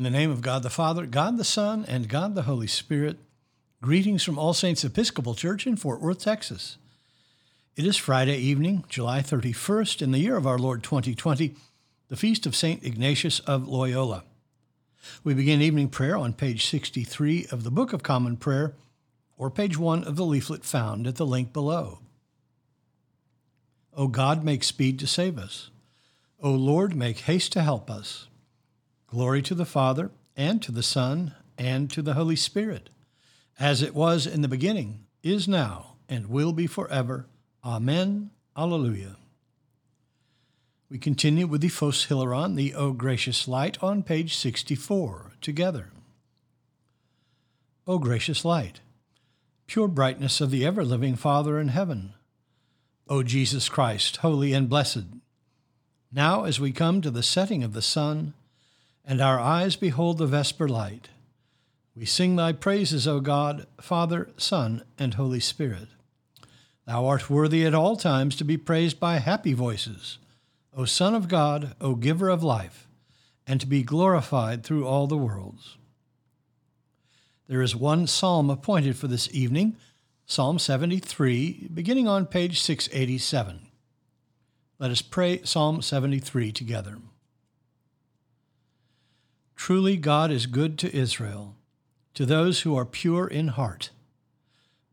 In the name of God the Father, God the Son, and God the Holy Spirit, greetings from All Saints Episcopal Church in Fort Worth, Texas. It is Friday evening, July 31st, in the year of our Lord 2020, the feast of St. Ignatius of Loyola. We begin evening prayer on page 63 of the Book of Common Prayer, or page 1 of the leaflet found at the link below. O God, make speed to save us. O Lord, make haste to help us. Glory to the Father, and to the Son, and to the Holy Spirit, as it was in the beginning, is now, and will be forever. Amen. Alleluia. We continue with the Phos Hilaron, the O Gracious Light, on page 64, together. O gracious light, pure brightness of the ever living Father in heaven, O Jesus Christ, holy and blessed, now as we come to the setting of the sun, and our eyes behold the vesper light. We sing thy praises, O God, Father, Son, and Holy Spirit. Thou art worthy at all times to be praised by happy voices, O Son of God, O Giver of life, and to be glorified through all the worlds. There is one psalm appointed for this evening, Psalm 73, beginning on page 687. Let us pray Psalm 73 together. Truly, God is good to Israel, to those who are pure in heart.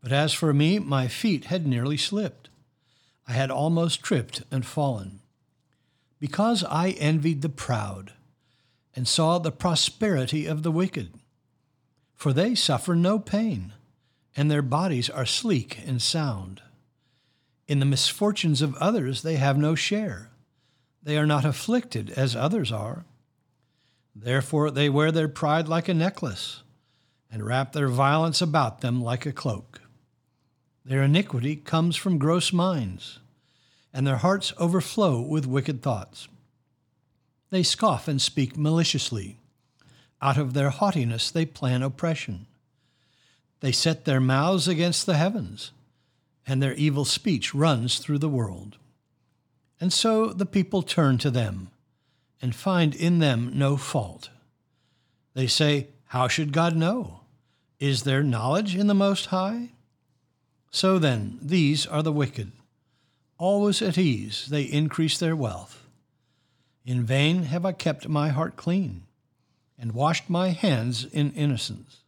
But as for me, my feet had nearly slipped. I had almost tripped and fallen. Because I envied the proud and saw the prosperity of the wicked. For they suffer no pain, and their bodies are sleek and sound. In the misfortunes of others they have no share. They are not afflicted as others are. Therefore they wear their pride like a necklace, and wrap their violence about them like a cloak. Their iniquity comes from gross minds, and their hearts overflow with wicked thoughts. They scoff and speak maliciously. Out of their haughtiness they plan oppression. They set their mouths against the heavens, and their evil speech runs through the world. And so the people turn to them and find in them no fault. They say, How should God know? Is there knowledge in the Most High? So then, these are the wicked. Always at ease, they increase their wealth. In vain have I kept my heart clean and washed my hands in innocence.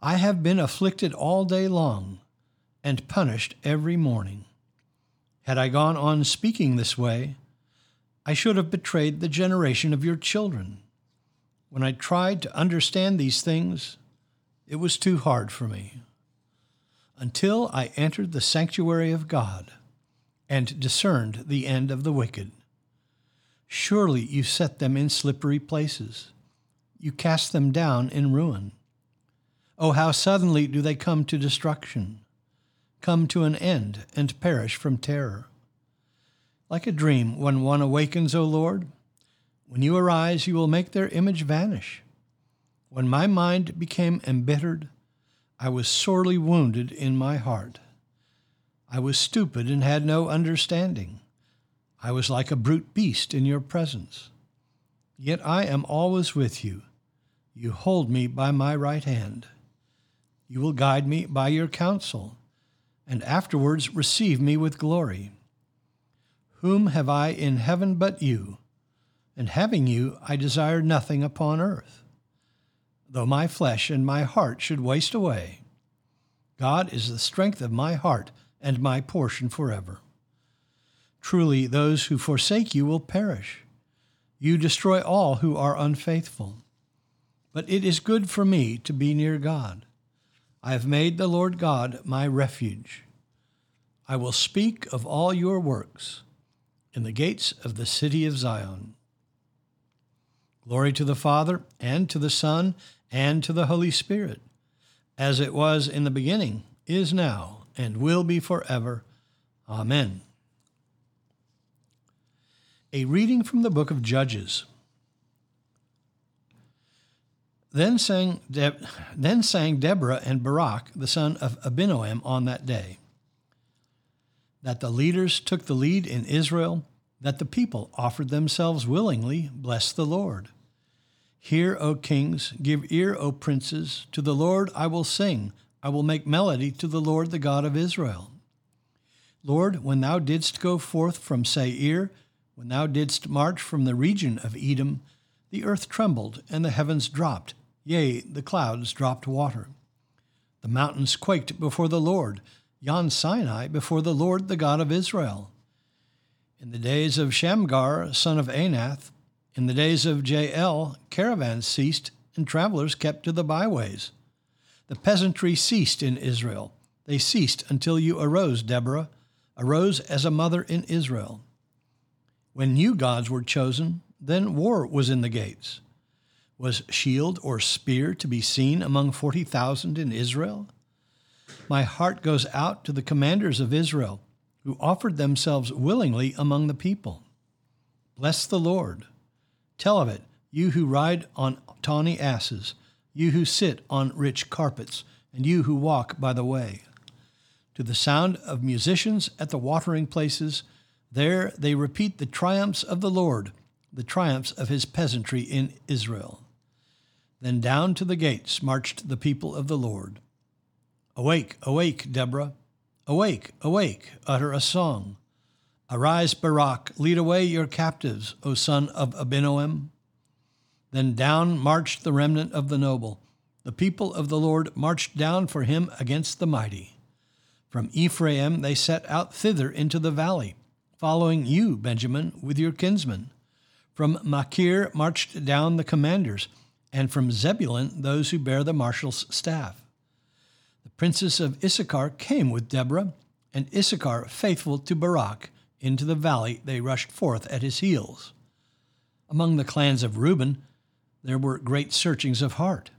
I have been afflicted all day long and punished every morning. Had I gone on speaking this way, I should have betrayed the generation of your children. When I tried to understand these things, it was too hard for me. Until I entered the sanctuary of God and discerned the end of the wicked. Surely you set them in slippery places. You cast them down in ruin. Oh, how suddenly do they come to destruction, come to an end, and perish from terror like a dream when one awakens, O Lord. When you arise, you will make their image vanish. When my mind became embittered, I was sorely wounded in my heart. I was stupid and had no understanding. I was like a brute beast in your presence. Yet I am always with you. You hold me by my right hand. You will guide me by your counsel, and afterwards receive me with glory. Whom have I in heaven but you? And having you, I desire nothing upon earth. Though my flesh and my heart should waste away, God is the strength of my heart and my portion forever. Truly, those who forsake you will perish. You destroy all who are unfaithful. But it is good for me to be near God. I have made the Lord God my refuge. I will speak of all your works in the gates of the city of Zion. Glory to the Father, and to the Son, and to the Holy Spirit, as it was in the beginning, is now, and will be forever. Amen. A reading from the book of Judges. Then sang, De- then sang Deborah and Barak, the son of Abinoam, on that day that the leaders took the lead in Israel, that the people offered themselves willingly, bless the Lord. Hear, O kings, give ear, O princes, to the Lord I will sing, I will make melody to the Lord the God of Israel. Lord, when thou didst go forth from Seir, when thou didst march from the region of Edom, the earth trembled, and the heavens dropped, yea, the clouds dropped water. The mountains quaked before the Lord, yon Sinai before the Lord the God of Israel. In the days of Shamgar, son of Anath, in the days of Jael, caravans ceased, and travelers kept to the byways. The peasantry ceased in Israel. They ceased until you arose, Deborah, arose as a mother in Israel. When new gods were chosen, then war was in the gates. Was shield or spear to be seen among 40,000 in Israel? My heart goes out to the commanders of Israel, who offered themselves willingly among the people. Bless the Lord. Tell of it, you who ride on tawny asses, you who sit on rich carpets, and you who walk by the way. To the sound of musicians at the watering places, there they repeat the triumphs of the Lord, the triumphs of his peasantry in Israel. Then down to the gates marched the people of the Lord. Awake, awake, Deborah. Awake, awake, utter a song. Arise, Barak, lead away your captives, O son of Abinoam. Then down marched the remnant of the noble. The people of the Lord marched down for him against the mighty. From Ephraim they set out thither into the valley, following you, Benjamin, with your kinsmen. From Machir marched down the commanders and from Zebulun those who bear the marshal's staff. The princes of Issachar came with Deborah, and Issachar, faithful to Barak, into the valley they rushed forth at his heels. Among the clans of Reuben there were great searchings of heart.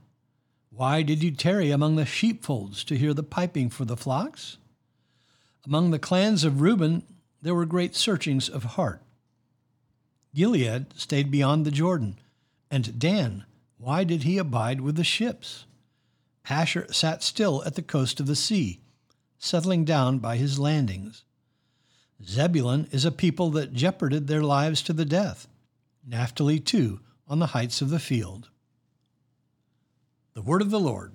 Why did you tarry among the sheepfolds to hear the piping for the flocks? Among the clans of Reuben there were great searchings of heart. Gilead stayed beyond the Jordan, and Dan why did he abide with the ships? Asher sat still at the coast of the sea, settling down by his landings. Zebulun is a people that jeoparded their lives to the death. Naphtali, too, on the heights of the field. The word of the Lord.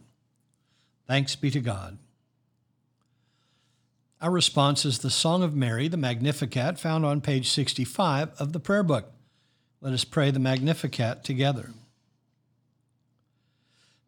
Thanks be to God. Our response is the Song of Mary, the Magnificat, found on page 65 of the prayer book. Let us pray the Magnificat together.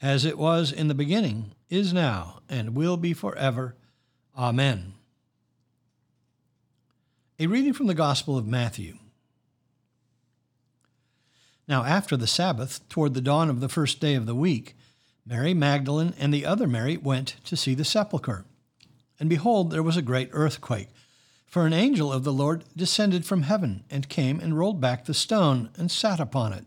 as it was in the beginning, is now, and will be forever. Amen. A reading from the Gospel of Matthew. Now, after the Sabbath, toward the dawn of the first day of the week, Mary Magdalene and the other Mary went to see the sepulchre. And behold, there was a great earthquake. For an angel of the Lord descended from heaven, and came and rolled back the stone, and sat upon it.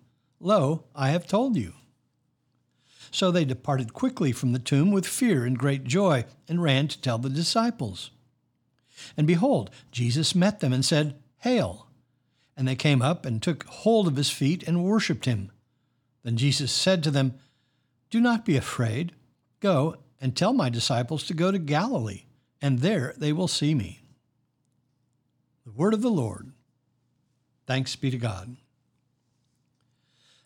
Lo, I have told you. So they departed quickly from the tomb with fear and great joy, and ran to tell the disciples. And behold, Jesus met them and said, Hail! And they came up and took hold of his feet and worshipped him. Then Jesus said to them, Do not be afraid. Go and tell my disciples to go to Galilee, and there they will see me. The word of the Lord. Thanks be to God.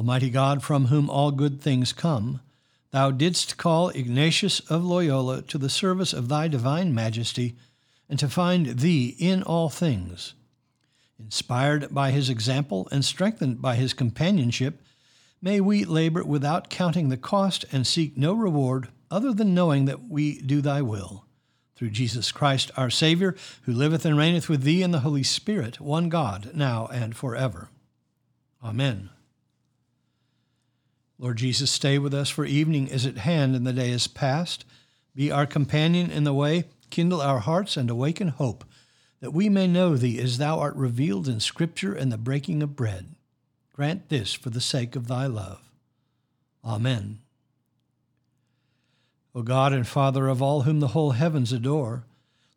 Almighty God, from whom all good things come, thou didst call Ignatius of Loyola to the service of thy divine majesty, and to find thee in all things. Inspired by his example and strengthened by his companionship, may we labor without counting the cost and seek no reward other than knowing that we do thy will. Through Jesus Christ our Savior, who liveth and reigneth with thee in the Holy Spirit, one God, now and forever. Amen. Lord Jesus, stay with us, for evening is at hand and the day is past. Be our companion in the way, kindle our hearts, and awaken hope, that we may know thee as thou art revealed in Scripture and the breaking of bread. Grant this for the sake of thy love. Amen. O God and Father of all whom the whole heavens adore,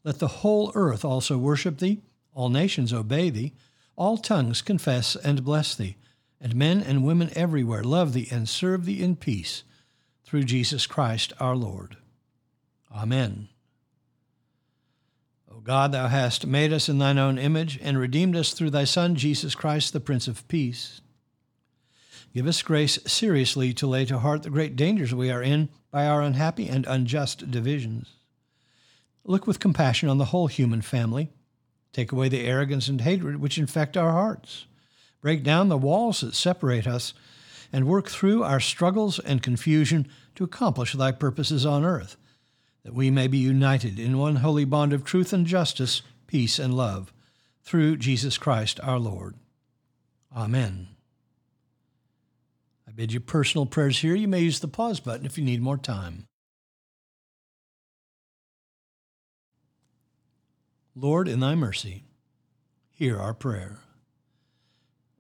let the whole earth also worship thee, all nations obey thee, all tongues confess and bless thee and men and women everywhere love thee and serve thee in peace through Jesus Christ our Lord. Amen. O God, thou hast made us in thine own image and redeemed us through thy Son, Jesus Christ, the Prince of Peace. Give us grace seriously to lay to heart the great dangers we are in by our unhappy and unjust divisions. Look with compassion on the whole human family. Take away the arrogance and hatred which infect our hearts break down the walls that separate us, and work through our struggles and confusion to accomplish thy purposes on earth, that we may be united in one holy bond of truth and justice, peace and love, through Jesus Christ our Lord. Amen. I bid you personal prayers here. You may use the pause button if you need more time. Lord, in thy mercy, hear our prayer.